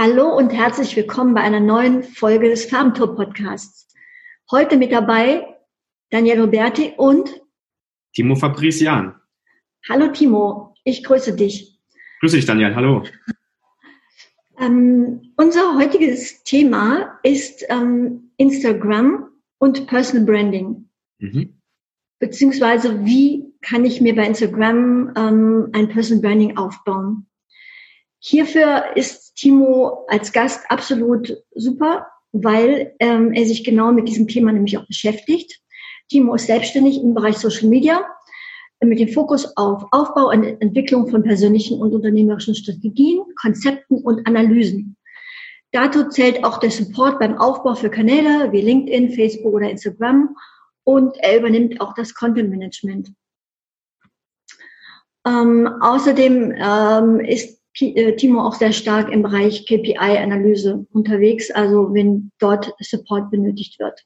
Hallo und herzlich willkommen bei einer neuen Folge des Farbentour Podcasts. Heute mit dabei Daniel Roberti und Timo Fabrician. Hallo Timo, ich grüße dich. Grüße dich Daniel, hallo. Ähm, unser heutiges Thema ist ähm, Instagram und Personal Branding. Mhm. Beziehungsweise wie kann ich mir bei Instagram ähm, ein Personal Branding aufbauen? Hierfür ist Timo als Gast absolut super, weil ähm, er sich genau mit diesem Thema nämlich auch beschäftigt. Timo ist selbstständig im Bereich Social Media mit dem Fokus auf Aufbau und Entwicklung von persönlichen und unternehmerischen Strategien, Konzepten und Analysen. Dazu zählt auch der Support beim Aufbau für Kanäle wie LinkedIn, Facebook oder Instagram und er übernimmt auch das Content Management. Ähm, außerdem ähm, ist äh, Timo auch sehr stark im Bereich KPI-Analyse unterwegs, also wenn dort Support benötigt wird.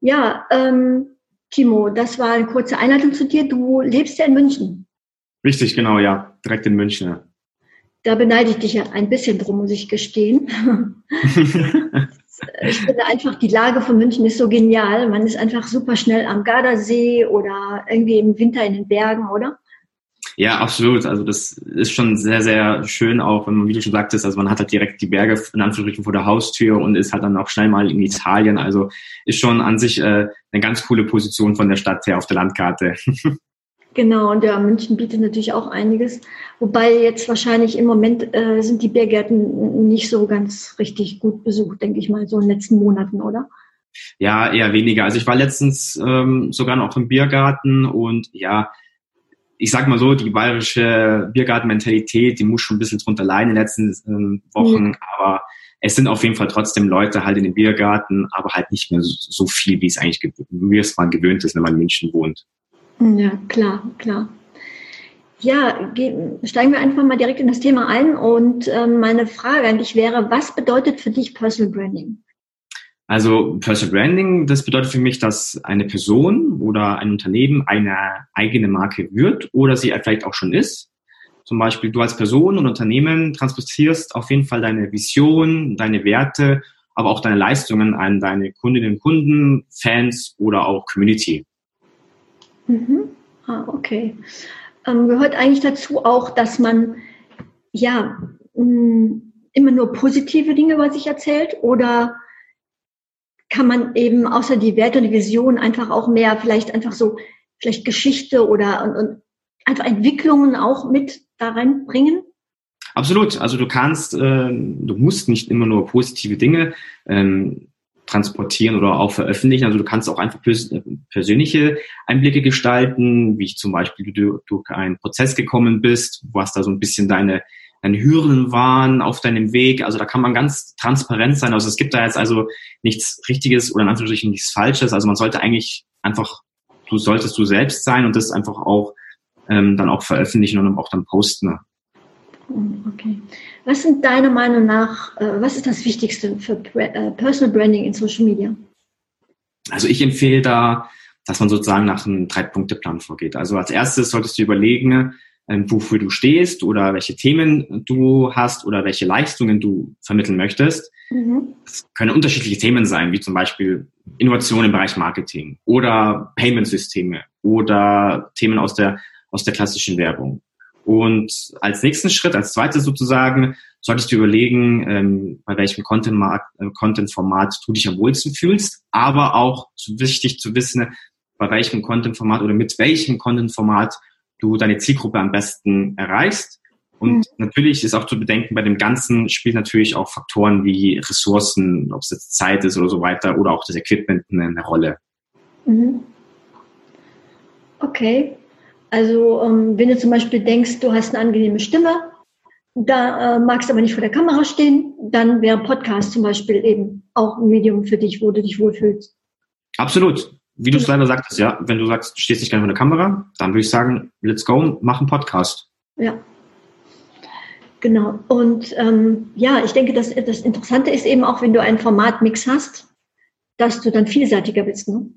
Ja, ähm, Timo, das war eine kurze Einleitung zu dir. Du lebst ja in München. Richtig, genau, ja, direkt in München. Ja. Da beneide ich dich ja ein bisschen drum, muss ich gestehen. ich finde einfach, die Lage von München ist so genial. Man ist einfach super schnell am Gardasee oder irgendwie im Winter in den Bergen, oder? Ja, absolut. Also das ist schon sehr, sehr schön, auch wenn man, wie du schon sagtest, also man hat halt direkt die Berge in Anführungsstrichen vor der Haustür und ist halt dann auch schnell mal in Italien. Also ist schon an sich äh, eine ganz coole Position von der Stadt her auf der Landkarte. Genau, und ja, München bietet natürlich auch einiges. Wobei jetzt wahrscheinlich im Moment äh, sind die Biergärten nicht so ganz richtig gut besucht, denke ich mal, so in den letzten Monaten, oder? Ja, eher weniger. Also ich war letztens ähm, sogar noch im Biergarten und ja, ich sag mal so, die bayerische Biergartenmentalität, die muss schon ein bisschen drunter leiden in den letzten äh, Wochen, mhm. aber es sind auf jeden Fall trotzdem Leute halt in den Biergarten, aber halt nicht mehr so viel, wie es eigentlich, wie es man gewöhnt ist, wenn man in München wohnt. Ja, klar, klar. Ja, steigen wir einfach mal direkt in das Thema ein und äh, meine Frage an dich wäre, was bedeutet für dich Personal Branding? Also Personal Branding, das bedeutet für mich, dass eine Person oder ein Unternehmen eine eigene Marke wird oder sie vielleicht auch schon ist. Zum Beispiel du als Person und Unternehmen transportierst auf jeden Fall deine Vision, deine Werte, aber auch deine Leistungen an deine Kundinnen und Kunden, Fans oder auch Community. Mhm. Ah, okay. Ähm, gehört eigentlich dazu auch, dass man ja mh, mm, immer nur positive Dinge über sich erzählt oder kann man eben außer die Werte und die Vision einfach auch mehr vielleicht einfach so, vielleicht Geschichte oder und, und einfach Entwicklungen auch mit da reinbringen? Absolut. Also du kannst, äh, du musst nicht immer nur positive Dinge ähm, transportieren oder auch veröffentlichen. Also du kannst auch einfach pers persönliche Einblicke gestalten, wie ich zum Beispiel du durch einen Prozess gekommen bist, was da so ein bisschen deine deine Hürden waren auf deinem Weg. Also da kann man ganz transparent sein. Also es gibt da jetzt also nichts Richtiges oder in Anführungsstrichen nichts Falsches. Also man sollte eigentlich einfach, du solltest du selbst sein und das einfach auch ähm, dann auch veröffentlichen und auch dann posten. Okay. Was sind deiner Meinung nach, äh, was ist das Wichtigste für äh, Personal Branding in Social Media? Also ich empfehle da, dass man sozusagen nach einem Drei-Punkte-Plan vorgeht. Also als erstes solltest du überlegen, ähm, wofür du stehst oder welche Themen du hast oder welche Leistungen du vermitteln möchtest. Mhm. Das können unterschiedliche Themen sein, wie zum Beispiel Innovation im Bereich Marketing oder Payment-Systeme oder Themen aus der, aus der klassischen Werbung. Und als nächsten Schritt, als zweites sozusagen, solltest du überlegen, ähm, bei welchem Content-Format äh, Content du dich am wohlsten fühlst, aber auch so wichtig zu wissen, bei welchem Content-Format oder mit welchem Content-Format du deine Zielgruppe am besten erreichst. Und mhm. natürlich ist auch zu bedenken, bei dem Ganzen spielt natürlich auch Faktoren wie Ressourcen, ob es jetzt Zeit ist oder so weiter, oder auch das Equipment eine Rolle. Mhm. Okay. Also ähm, wenn du zum Beispiel denkst, du hast eine angenehme Stimme, da äh, magst du aber nicht vor der Kamera stehen, dann wäre Podcast zum Beispiel eben auch ein Medium für dich, wo du dich wohlfühlst. Absolut wie du es leider sagtest, ja, wenn du sagst, du stehst nicht gerne vor der Kamera, dann würde ich sagen, let's go, mach einen Podcast. Ja. Genau. Und ähm, ja, ich denke, dass das Interessante ist eben auch, wenn du einen Formatmix hast, dass du dann vielseitiger bist. Ne?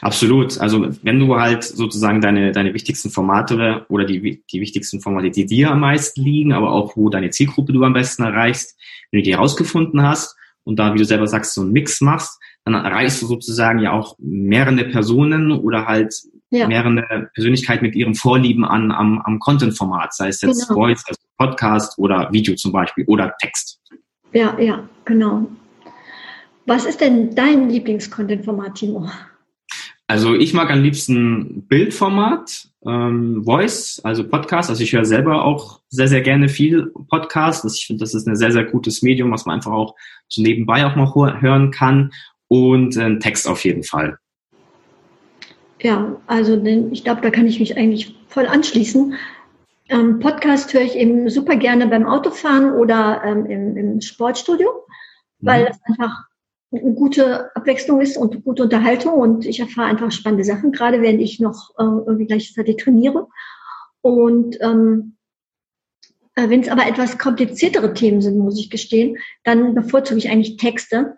Absolut. Also wenn du halt sozusagen deine, deine wichtigsten Formate oder die, die wichtigsten Formate, die dir am meisten liegen, aber auch wo deine Zielgruppe du am besten erreichst, wenn du die herausgefunden hast und da, wie du selber sagst, so einen Mix machst, dann erreichst du sozusagen ja auch mehrere Personen oder halt ja. mehrere Persönlichkeiten mit ihrem Vorlieben an am, am Content-Format, sei es jetzt genau. Voice, also Podcast oder Video zum Beispiel oder Text. Ja, ja, genau. Was ist denn dein Lieblings-Content-Format, Timo? Also ich mag am liebsten Bildformat, ähm, Voice, also Podcast. Also ich höre selber auch sehr, sehr gerne viel Podcast. Also ich finde, das ist ein sehr, sehr gutes Medium, was man einfach auch so nebenbei auch noch hören kann. Und äh, Text auf jeden Fall. Ja, also ich glaube, da kann ich mich eigentlich voll anschließen. Ähm, Podcast höre ich eben super gerne beim Autofahren oder ähm, im, im Sportstudio, weil mhm. das einfach eine gute Abwechslung ist und gute Unterhaltung und ich erfahre einfach spannende Sachen, gerade wenn ich noch äh, irgendwie gleichzeitig trainiere. Und ähm, äh, wenn es aber etwas kompliziertere Themen sind, muss ich gestehen, dann bevorzuge ich eigentlich Texte,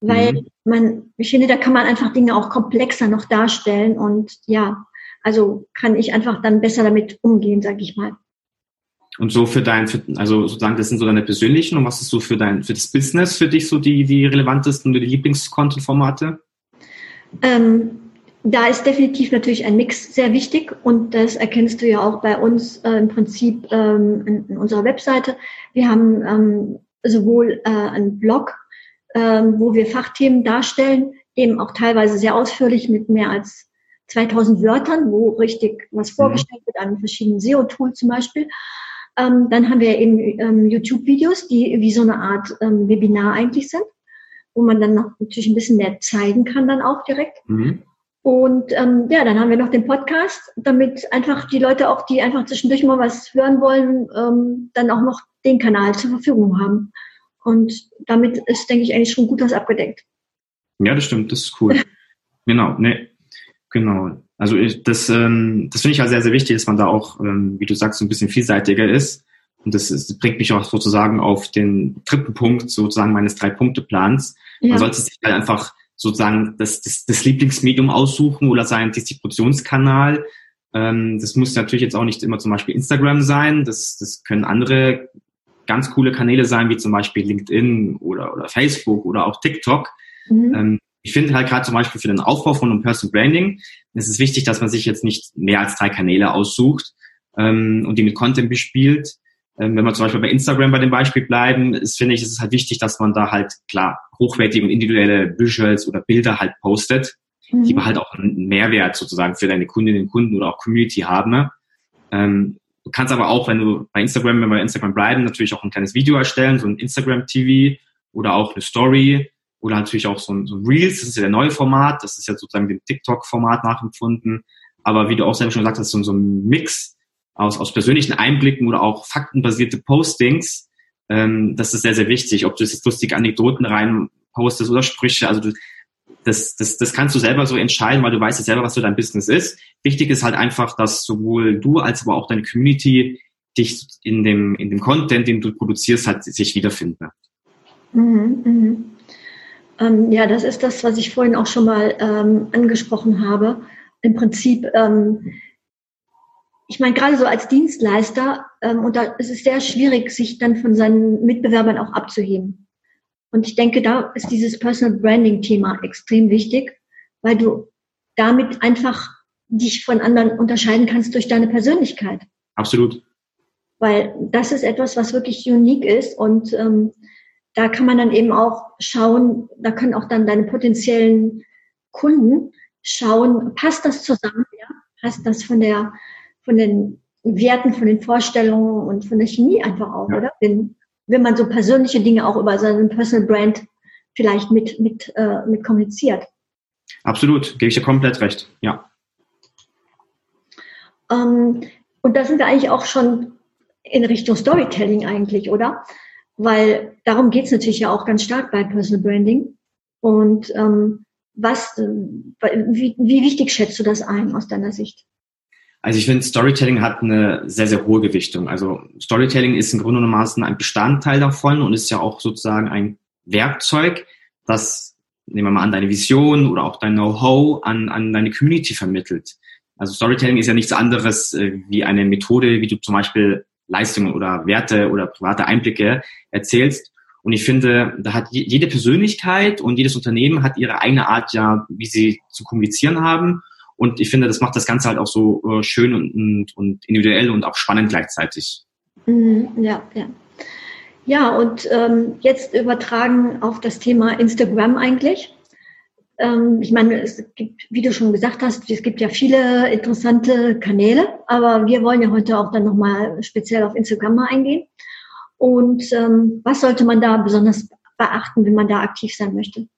weil mhm. man, ich finde, da kann man einfach Dinge auch komplexer noch darstellen und ja, also kann ich einfach dann besser damit umgehen, sage ich mal. Und so für dein, für, also sozusagen, das sind so deine persönlichen und was ist so für dein, für das Business für dich so die, die relevantesten oder die Lieblings-Content-Formate? Ähm, da ist definitiv natürlich ein Mix sehr wichtig und das erkennst du ja auch bei uns äh, im Prinzip ähm, in, in, unserer Webseite. Wir haben ähm, sowohl äh, einen Blog, wo wir Fachthemen darstellen, eben auch teilweise sehr ausführlich mit mehr als 2000 Wörtern, wo richtig was mhm. vorgestellt wird an verschiedenen SEO-Tools zum Beispiel. Ähm, dann haben wir eben ähm, YouTube-Videos, die wie so eine Art ähm, Webinar eigentlich sind, wo man dann noch natürlich ein bisschen mehr zeigen kann dann auch direkt. Mhm. Und ähm, ja, dann haben wir noch den Podcast, damit einfach die Leute auch, die einfach zwischendurch mal was hören wollen, ähm, dann auch noch den Kanal zur Verfügung haben. Und damit ist, denke ich, eigentlich schon gut was abgedeckt. Ja, das stimmt, das ist cool. genau, ne, genau. Also ich, das, ähm, das finde ich halt sehr, sehr wichtig, dass man da auch, ähm, wie du sagst, so ein bisschen vielseitiger ist. Und das, ist, das bringt mich auch sozusagen auf den dritten Punkt sozusagen meines Drei-Punkte-Plans. Ja. Man sollte sich halt einfach sozusagen das, das, das Lieblingsmedium aussuchen oder seinen Distributionskanal. Ähm, das muss natürlich jetzt auch nicht immer zum Beispiel Instagram sein. Das, das können andere ganz coole Kanäle sein, wie zum Beispiel LinkedIn oder, oder Facebook oder auch TikTok. Mhm. Ähm, ich finde halt gerade zum Beispiel für den Aufbau von einem Personal Branding ist es wichtig, dass man sich jetzt nicht mehr als drei Kanäle aussucht ähm, und die mit Content bespielt. Ähm, wenn wir zum Beispiel bei Instagram bei dem Beispiel bleiben, ist, finde ich, ist es halt wichtig, dass man da halt klar hochwertige und individuelle Visuals oder Bilder halt postet, mhm. die halt auch einen Mehrwert sozusagen für deine Kundinnen und Kunden oder auch Community haben. Ähm, du kannst aber auch, wenn du bei Instagram, wenn wir bei Instagram bleiben, natürlich auch ein kleines Video erstellen, so ein Instagram TV oder auch eine Story oder natürlich auch so ein, so ein Reels, das ist ja der neue Format, das ist ja sozusagen dem TikTok-Format nachempfunden. Aber wie du auch selber schon gesagt hast, so, so ein Mix aus, aus persönlichen Einblicken oder auch faktenbasierte Postings, ähm, das ist sehr, sehr wichtig. Ob du jetzt lustige Anekdoten rein postest oder Sprüche, also du, das, das, das kannst du selber so entscheiden, weil du weißt ja selber, was so dein Business ist. Wichtig ist halt einfach, dass sowohl du als aber auch deine Community dich in dem, in dem Content, den du produzierst, halt sich wiederfinden. Mhm, mh. Ähm, ja, das ist das, was ich vorhin auch schon mal ähm, angesprochen habe. Im Prinzip, ähm, ich meine, gerade so als Dienstleister, ähm, und da ist es sehr schwierig, sich dann von seinen Mitbewerbern auch abzuheben. Und ich denke, da ist dieses Personal Branding Thema extrem wichtig, weil du damit einfach dich von anderen unterscheiden kannst durch deine Persönlichkeit. Absolut. Weil das ist etwas, was wirklich unique ist und ähm, da kann man dann eben auch schauen, da können auch dann deine potenziellen Kunden schauen, passt das zusammen, ja? passt das von der, von den Werten, von den Vorstellungen und von der Chemie einfach auch, ja. oder? Wenn, wenn man so persönliche Dinge auch über seinen Personal Brand vielleicht mit, mit, äh, mit kommuniziert. Absolut, gebe ich dir komplett recht, ja. Ähm, und da sind wir eigentlich auch schon in Richtung Storytelling eigentlich, oder? weil darum geht es natürlich ja auch ganz stark bei Personal Branding. Und ähm, was, äh, wie, wie wichtig schätzt du das ein aus deiner Sicht? Also ich finde, Storytelling hat eine sehr, sehr hohe Gewichtung. Also Storytelling ist im Grunde genommen ein Bestandteil davon und ist ja auch sozusagen ein Werkzeug, das nehmen wir mal an, deine Vision oder auch dein Know-how an, an deine Community vermittelt. Also Storytelling ist ja nichts anderes äh, wie eine Methode, wie du zum Beispiel Leistungen oder Werte oder private Einblicke erzählst. Und ich finde, da hat jede Persönlichkeit und jedes Unternehmen hat ihre eigene Art, ja, wie sie zu kommunizieren haben. Und ich finde, das macht das Ganze halt auch so äh, schön und, und, und individuell und auch spannend gleichzeitig. Mhm, ja, ja. Ja, und ähm, jetzt übertragen auf das Thema Instagram eigentlich. Ähm, ich meine, es gibt, wie du schon gesagt hast, es gibt ja viele interessante Kanäle, aber wir wollen ja heute auch dann nochmal speziell auf Instagram mal eingehen. Und ähm, was sollte man da besonders beachten, wenn man da aktiv sein möchte?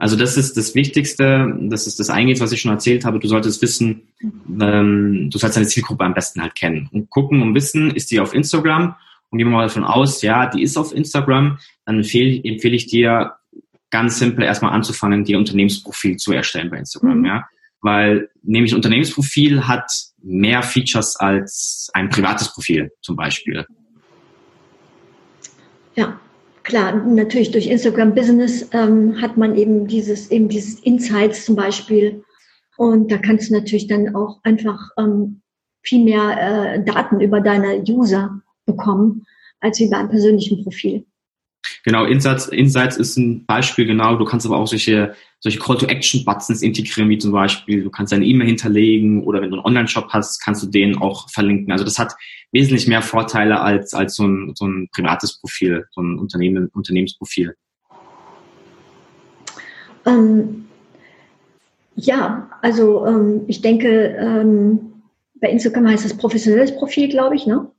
Also das ist das Wichtigste, das ist das Eingehens, was ich schon erzählt habe. Du solltest wissen, ähm, du sollst deine Zielgruppe am besten halt kennen und gucken und wissen, ist die auf Instagram und gehen wir mal davon aus, ja, die ist auf Instagram, dann empfehle, empfehle ich dir ganz simpel erstmal anzufangen, dir Unternehmensprofil zu erstellen bei Instagram, mhm. ja. Weil nämlich Unternehmensprofil hat mehr Features als ein privates Profil zum Beispiel. Ja, klar, natürlich durch Instagram Business ähm, hat man eben dieses, eben dieses Insights zum Beispiel. Und da kannst du natürlich dann auch einfach ähm, viel mehr äh, Daten über deine User bekommen, als wie bei einem persönlichen Profil. Genau, Insights, Insights ist ein Beispiel, genau. Du kannst aber auch solche, solche Call-to-Action-Buttons integrieren, wie zum Beispiel, du kannst deine E-Mail hinterlegen oder wenn du einen Online-Shop hast, kannst du den auch verlinken. Also das hat wesentlich mehr Vorteile als, als so ein, so ein privates Profil, so ein Unternehmen, Unternehmensprofil. Ähm, ja, also ähm, ich denke, ähm, bei Instagram heißt das professionelles Profil, glaube ich, ne?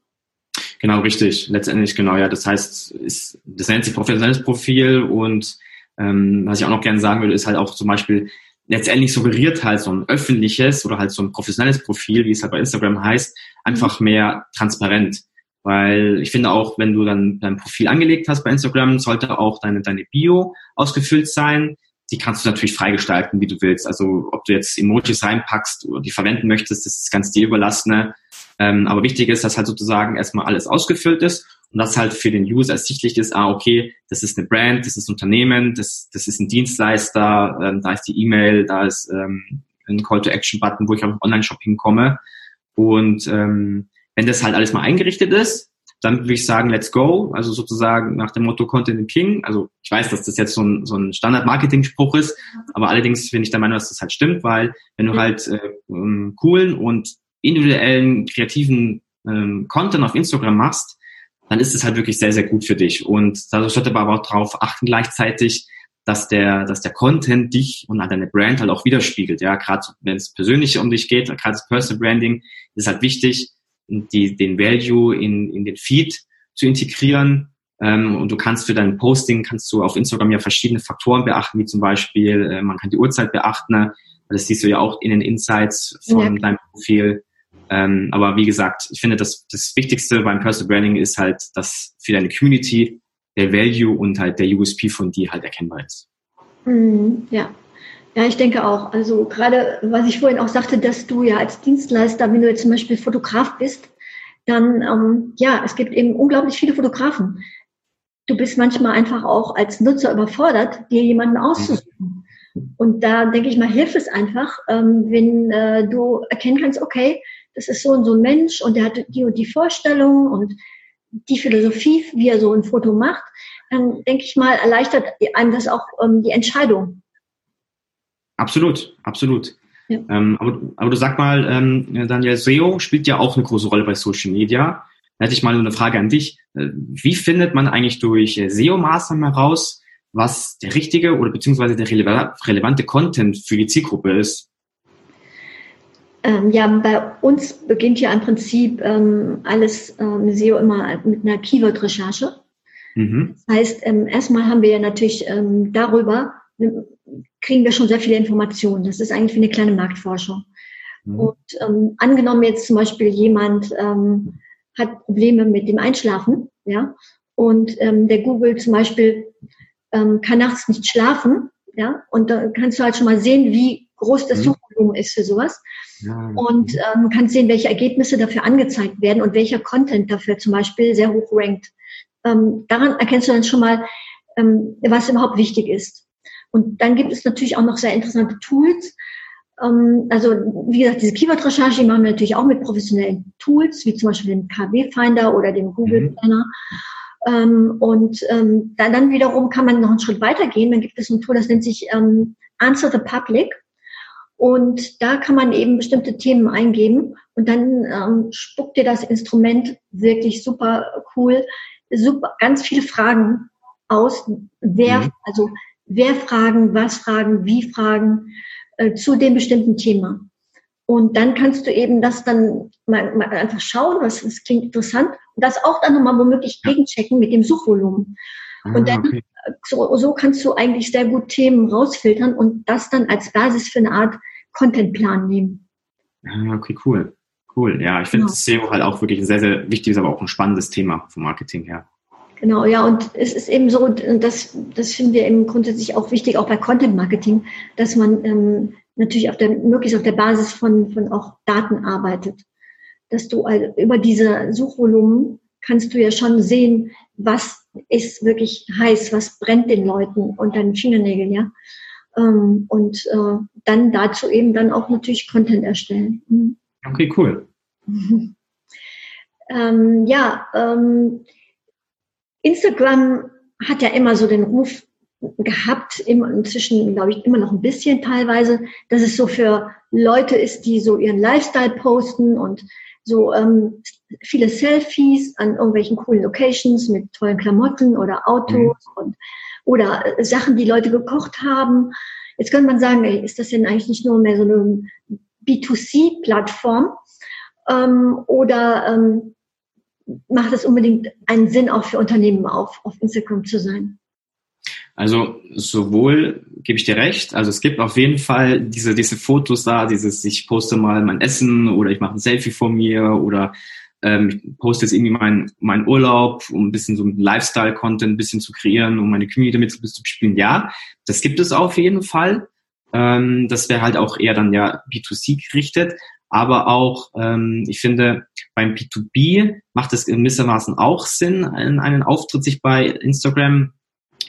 Genau, richtig. Letztendlich, genau, ja. Das heißt, ist, das nennt sich professionelles Profil und ähm, was ich auch noch gerne sagen würde, ist halt auch zum Beispiel letztendlich suggeriert halt so ein öffentliches oder halt so ein professionelles Profil, wie es halt bei Instagram heißt, einfach mhm. mehr transparent. Weil ich finde auch, wenn du dann dein Profil angelegt hast bei Instagram, sollte auch deine, deine Bio ausgefüllt sein. Die kannst du natürlich freigestalten, wie du willst. Also ob du jetzt Emojis reinpackst oder die verwenden möchtest, das ist ganz dir überlassen. Ähm, aber wichtig ist, dass halt sozusagen erstmal alles ausgefüllt ist und dass halt für den User ersichtlich ist, ah, okay, das ist eine Brand, das ist ein Unternehmen, das, das ist ein Dienstleister, ähm, da ist die E-Mail, da ist ähm, ein Call-to-Action-Button, wo ich auf Online-Shop hinkomme. Und ähm, wenn das halt alles mal eingerichtet ist, dann würde ich sagen, let's go. Also sozusagen nach dem Motto Content in King. Also ich weiß, dass das jetzt so ein, so ein Standard-Marketing-Spruch ist, aber allerdings bin ich der Meinung, dass das halt stimmt, weil wenn du halt äh, coolen und individuellen, kreativen ähm, Content auf Instagram machst, dann ist es halt wirklich sehr, sehr gut für dich. Und da sollte man aber auch darauf achten gleichzeitig, dass der, dass der Content dich und deine Brand halt auch widerspiegelt. Ja, gerade wenn es persönlich um dich geht, gerade das Personal Branding, ist halt wichtig, die, den Value in, in den Feed zu integrieren. Ähm, und du kannst für dein Posting, kannst du auf Instagram ja verschiedene Faktoren beachten, wie zum Beispiel, äh, man kann die Uhrzeit beachten, das siehst du ja auch in den Insights von ja. deinem Profil. Ähm, aber wie gesagt, ich finde, das, das Wichtigste beim Personal Branding ist halt, dass für deine Community der Value und halt der USP von dir halt erkennbar ist. Mm, ja. Ja, ich denke auch. Also gerade, was ich vorhin auch sagte, dass du ja als Dienstleister, wenn du jetzt zum Beispiel Fotograf bist, dann, ähm, ja, es gibt eben unglaublich viele Fotografen. Du bist manchmal einfach auch als Nutzer überfordert, dir jemanden auszusuchen. Und da denke ich mal, hilft es einfach, ähm, wenn äh, du erkennen kannst, okay, das ist so und so ein Mensch und der hat die und die Vorstellung und die Philosophie, wie er so ein Foto macht, dann denke ich mal, erleichtert einem das auch ähm, die Entscheidung. Absolut, absolut. Ja. Ähm, aber, aber du sag mal, ähm, Daniel, SEO spielt ja auch eine große Rolle bei Social Media. Da hätte ich mal eine Frage an dich. Äh, wie findet man eigentlich durch äh, SEO-Maßnahmen heraus, was der richtige oder beziehungsweise der relevante Content für die Zielgruppe ist? Ähm, ja, bei uns beginnt ja im Prinzip ähm, alles ähm, SEO immer mit einer Keyword-Recherche. Mhm. Das heißt, ähm, erstmal haben wir ja natürlich ähm, darüber, kriegen wir schon sehr viele Informationen. Das ist eigentlich wie eine kleine Marktforschung. Mhm. Und ähm, angenommen jetzt zum Beispiel jemand hat Probleme mit dem Einschlafen, ja, und der Google zum Beispiel kann nachts nicht schlafen, ja, und da kannst du halt schon mal sehen, wie groß das mhm. Suchvolumen ist für sowas. Ja. Und ähm, kannst sehen, welche Ergebnisse dafür angezeigt werden und welcher Content dafür zum Beispiel sehr hoch rankt. Ähm, daran erkennst du dann schon mal, ähm, was überhaupt wichtig ist. Und dann gibt es natürlich auch noch sehr interessante Tools. Ähm, also wie gesagt, diese Keyword-Recherche machen wir natürlich auch mit professionellen Tools, wie zum Beispiel dem KW-Finder oder dem Google-Planner. Mhm. Ähm, und ähm, dann, dann wiederum kann man noch einen Schritt weitergehen. Dann gibt es ein Tool, das nennt sich ähm, Answer the Public. Und da kann man eben bestimmte Themen eingeben und dann ähm, spuckt dir das Instrument wirklich super cool, super, ganz viele Fragen aus. Wer, mhm. also wer fragen, was fragen, wie fragen äh, zu dem bestimmten Thema. Und dann kannst du eben das dann mal, mal einfach schauen, was das klingt interessant und das auch dann nochmal womöglich gegenchecken mit dem Suchvolumen. Ah, und dann okay. so, so kannst du eigentlich sehr gut Themen rausfiltern und das dann als Basis für eine Art Contentplan nehmen. Ah, okay, cool. Cool. Ja, ich finde genau. SEO halt auch wirklich ein sehr, sehr wichtiges, aber auch ein spannendes Thema vom Marketing her. Genau, ja, und es ist eben so, das, das finden wir eben grundsätzlich auch wichtig, auch bei Content Marketing, dass man ähm, natürlich auf der, möglichst auf der Basis von, von auch Daten arbeitet. Dass du also über diese Suchvolumen kannst du ja schon sehen, was ist wirklich heiß, was brennt den Leuten unter den Fingernägeln, ja. Ähm, und äh, dann dazu eben dann auch natürlich Content erstellen. Mhm. Okay, cool. ähm, ja, ähm, Instagram hat ja immer so den Ruf gehabt, inzwischen glaube ich immer noch ein bisschen teilweise, dass es so für Leute ist, die so ihren Lifestyle posten und so ähm, viele Selfies an irgendwelchen coolen Locations mit tollen Klamotten oder Autos mhm. und oder äh, Sachen, die Leute gekocht haben. Jetzt könnte man sagen, ey, ist das denn eigentlich nicht nur mehr so eine B2C-Plattform? Ähm, oder ähm, macht es unbedingt einen Sinn, auch für Unternehmen auf, auf Instagram zu sein? Also sowohl gebe ich dir recht, also es gibt auf jeden Fall diese, diese Fotos da, dieses, ich poste mal mein Essen oder ich mache ein Selfie von mir oder ähm, ich poste jetzt irgendwie meinen mein Urlaub, um ein bisschen so Lifestyle-Content ein bisschen zu kreieren, um meine Community damit zu bespielen. Ja, das gibt es auf jeden Fall. Ähm, das wäre halt auch eher dann ja B2C gerichtet. Aber auch, ähm, ich finde, beim B2B macht es gewissermaßen auch Sinn, einen, einen Auftritt sich bei Instagram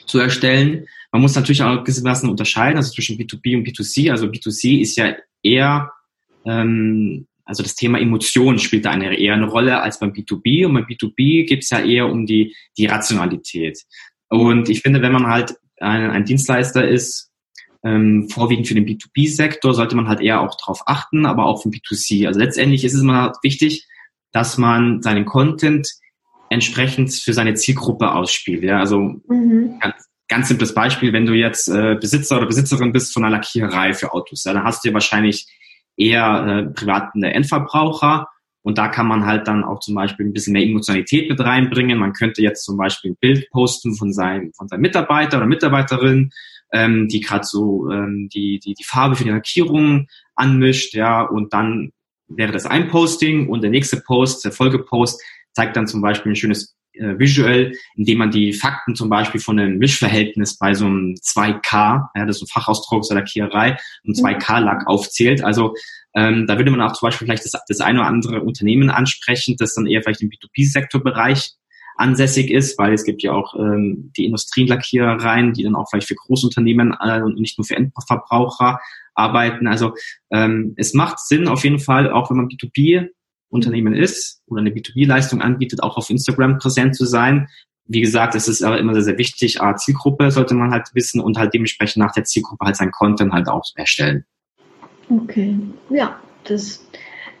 zu erstellen. Man muss natürlich auch gewissermaßen unterscheiden, also zwischen B2B und B2C. Also B2C ist ja eher ähm, also das Thema Emotionen spielt da eine, eher eine Rolle als beim B2B. Und beim B2B geht es ja eher um die, die Rationalität. Und ich finde, wenn man halt ein, ein Dienstleister ist, ähm, vorwiegend für den B2B-Sektor, sollte man halt eher auch darauf achten, aber auch für B2C. Also letztendlich ist es immer wichtig, dass man seinen Content entsprechend für seine Zielgruppe ausspielt. Ja, also mhm. ganz, ganz simples Beispiel, wenn du jetzt äh, Besitzer oder Besitzerin bist von einer Lackiererei für Autos, ja, dann hast du ja wahrscheinlich eher äh, privaten Endverbraucher. Und da kann man halt dann auch zum Beispiel ein bisschen mehr Emotionalität mit reinbringen. Man könnte jetzt zum Beispiel ein Bild posten von seinem, von seinem Mitarbeiter oder Mitarbeiterin, ähm, die gerade so ähm, die, die, die Farbe für die Lackierung anmischt, ja, und dann wäre das ein Posting und der nächste Post, der Folgepost, zeigt dann zum Beispiel ein schönes äh, visuell, indem man die Fakten zum Beispiel von einem Mischverhältnis bei so einem 2K, ja, das ist ein Fachausdruck aus der Lackiererei, um 2K-Lack aufzählt. Also ähm, da würde man auch zum Beispiel vielleicht das, das eine oder andere Unternehmen ansprechen, das dann eher vielleicht im B2B-Sektorbereich ansässig ist, weil es gibt ja auch ähm, die Industrielackierereien, die dann auch vielleicht für Großunternehmen äh, und nicht nur für Endverbraucher arbeiten. Also ähm, es macht Sinn auf jeden Fall, auch wenn man B2B Unternehmen ist oder eine B2B-Leistung anbietet, auch auf Instagram präsent zu sein. Wie gesagt, es ist aber immer sehr, sehr wichtig, Zielgruppe sollte man halt wissen und halt dementsprechend nach der Zielgruppe halt sein Content halt auch erstellen. Okay, ja, das,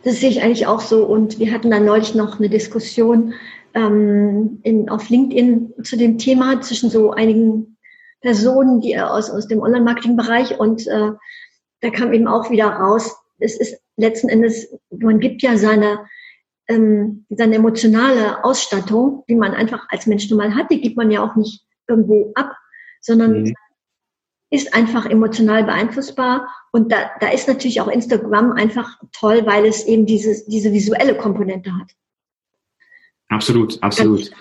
das sehe ich eigentlich auch so. Und wir hatten dann neulich noch eine Diskussion ähm, in, auf LinkedIn zu dem Thema zwischen so einigen Personen, die aus, aus dem Online-Marketing-Bereich und äh, da kam eben auch wieder raus, es ist letzten Endes, man gibt ja seine, ähm, seine emotionale Ausstattung, die man einfach als Mensch normal hat, die gibt man ja auch nicht irgendwo ab, sondern mhm. ist einfach emotional beeinflussbar. Und da, da ist natürlich auch Instagram einfach toll, weil es eben dieses, diese visuelle Komponente hat. Absolut, absolut.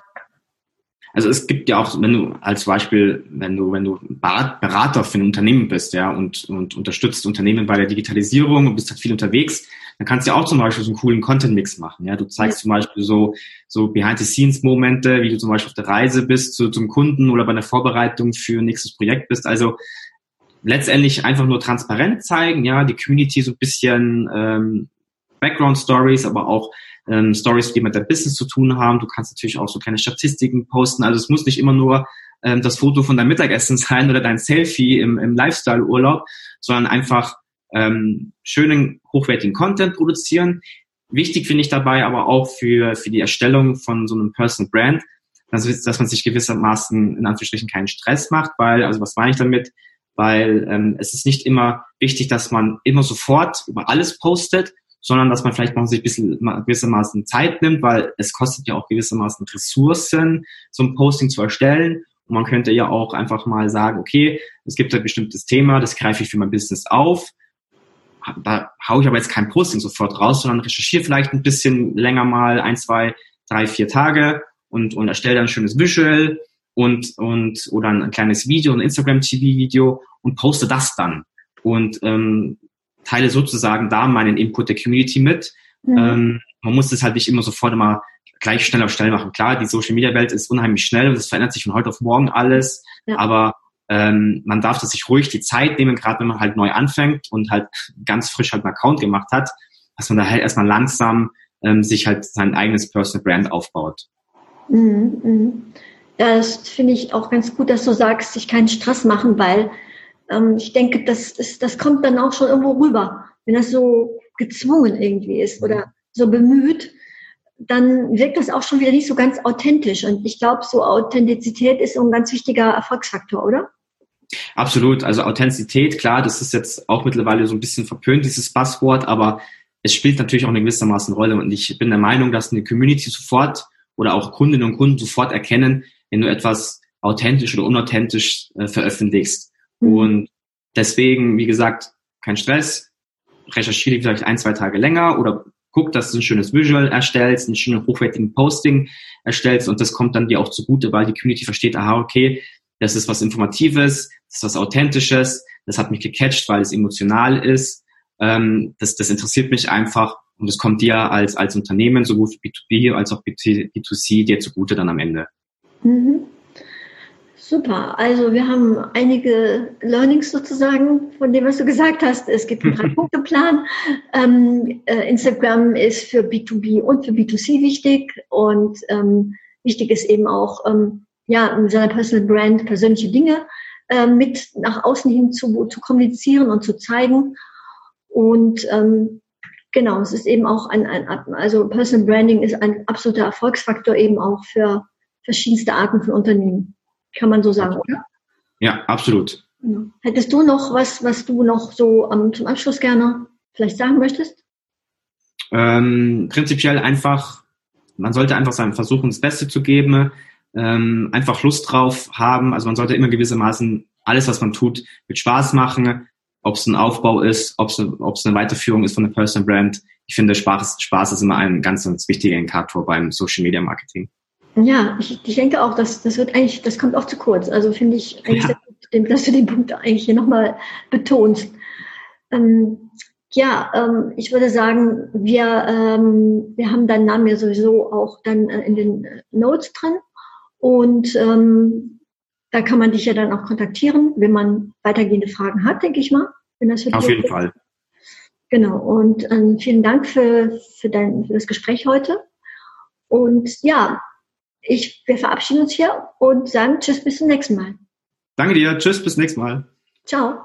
Also es gibt ja auch, wenn du als Beispiel, wenn du, wenn du Berater für ein Unternehmen bist, ja, und, und unterstützt Unternehmen bei der Digitalisierung und bist halt viel unterwegs, dann kannst du ja auch zum Beispiel so einen coolen Content-Mix machen. Ja, du zeigst zum Beispiel so, so Behind-the-Scenes-Momente, wie du zum Beispiel auf der Reise bist zu, zum Kunden oder bei der Vorbereitung für ein nächstes Projekt bist. Also letztendlich einfach nur transparent zeigen, ja, die Community so ein bisschen ähm, Background Stories, aber auch ähm, Stories, die mit der Business zu tun haben. Du kannst natürlich auch so kleine Statistiken posten. Also es muss nicht immer nur ähm, das Foto von deinem Mittagessen sein oder dein Selfie im, im Lifestyle-Urlaub, sondern einfach ähm, schönen, hochwertigen Content produzieren. Wichtig finde ich dabei aber auch für, für die Erstellung von so einem Personal Brand, dass, dass man sich gewissermaßen in Anführungsstrichen keinen Stress macht, weil, also was meine ich damit? Weil ähm, es ist nicht immer wichtig, dass man immer sofort über alles postet, sondern dass man vielleicht noch sich ein bisschen gewissermaßen Zeit nimmt, weil es kostet ja auch gewissermaßen Ressourcen, so ein Posting zu erstellen. Und man könnte ja auch einfach mal sagen, okay, es gibt ein bestimmtes Thema, das greife ich für mein Business auf. Da haue ich aber jetzt kein Posting sofort raus, sondern recherchiere vielleicht ein bisschen länger mal, ein, zwei, drei, vier Tage und, und erstelle dann ein schönes Visual und, und oder ein kleines Video, ein Instagram-TV-Video und poste das dann. Und ähm, teile sozusagen da meinen Input der Community mit. Mhm. Ähm, man muss das halt nicht immer sofort immer gleich schnell auf schnell machen. Klar, die Social Media Welt ist unheimlich schnell und es verändert sich von heute auf morgen alles, ja. aber ähm, man darf das sich ruhig die Zeit nehmen, gerade wenn man halt neu anfängt und halt ganz frisch halt einen Account gemacht hat, dass man da halt erstmal langsam ähm, sich halt sein eigenes Personal Brand aufbaut. Mhm, mhm. Ja, das finde ich auch ganz gut, dass du sagst, sich keinen Stress machen, weil ähm, ich denke, das, ist, das kommt dann auch schon irgendwo rüber. Wenn das so gezwungen irgendwie ist oder so bemüht, dann wirkt das auch schon wieder nicht so ganz authentisch. Und ich glaube, so Authentizität ist so ein ganz wichtiger Erfolgsfaktor, oder? Absolut. Also Authentizität, klar, das ist jetzt auch mittlerweile so ein bisschen verpönt, dieses Passwort, aber es spielt natürlich auch eine gewissermaßen Rolle. Und ich bin der Meinung, dass eine Community sofort oder auch Kundinnen und Kunden sofort erkennen, wenn du etwas authentisch oder unauthentisch äh, veröffentlichst. Mhm. Und deswegen, wie gesagt, kein Stress. Recherchiere vielleicht ein, zwei Tage länger oder guck, dass du ein schönes Visual erstellst, einen schönen hochwertigen Posting erstellst und das kommt dann dir auch zugute, weil die Community versteht, aha, okay, das ist was Informatives, das ist was Authentisches, das hat mich gecatcht, weil es emotional ist, ähm, das, das interessiert mich einfach und es kommt dir als, als Unternehmen, sowohl für B2B als auch B2C, dir zugute dann am Ende. Mhm. Super. Also wir haben einige Learnings sozusagen von dem, was du gesagt hast. Es gibt einen Drei-Punkte-Plan. Ähm, äh, Instagram ist für B2B und für B2C wichtig und ähm, wichtig ist eben auch, ähm, ja, in seiner Personal Brand persönliche Dinge äh, mit nach außen hin zu, zu kommunizieren und zu zeigen. Und ähm, genau, es ist eben auch ein, ein, also Personal Branding ist ein absoluter Erfolgsfaktor eben auch für verschiedenste Arten von Unternehmen. Kann man so sagen, oder? Ja, absolut. Genau. Hättest du noch was, was du noch so ähm, zum Abschluss gerne vielleicht sagen möchtest? Ähm, prinzipiell einfach, man sollte einfach sein, versuchen, das Beste zu geben, ähm, einfach Lust drauf haben. Also man sollte immer gewissermaßen alles, was man tut, mit Spaß machen, ob es ein Aufbau ist, ob es eine, eine Weiterführung ist von der Personal Brand. Ich finde, Spaß, Spaß ist immer ein ganz, ganz wichtiger Indikator beim Social Media Marketing. Ja, ich, ich denke auch, dass das wird eigentlich, das kommt auch zu kurz. Also finde ich eigentlich, ja. gut, dass du den Punkt eigentlich hier nochmal betonst. Ähm, ja, ähm, ich würde sagen, wir, ähm, wir haben deinen Namen ja sowieso auch dann äh, in den Notes drin. Und ähm, da kann man dich ja dann auch kontaktieren, wenn man weitergehende Fragen hat, denke ich mal. Wenn das Auf jeden ist. Fall. Genau. Und ähm, vielen Dank für, für, dein, für das Gespräch heute. Und ja, ich, wir verabschieden uns hier und sagen Tschüss bis zum nächsten Mal. Danke dir. Tschüss bis zum nächsten Mal. Ciao.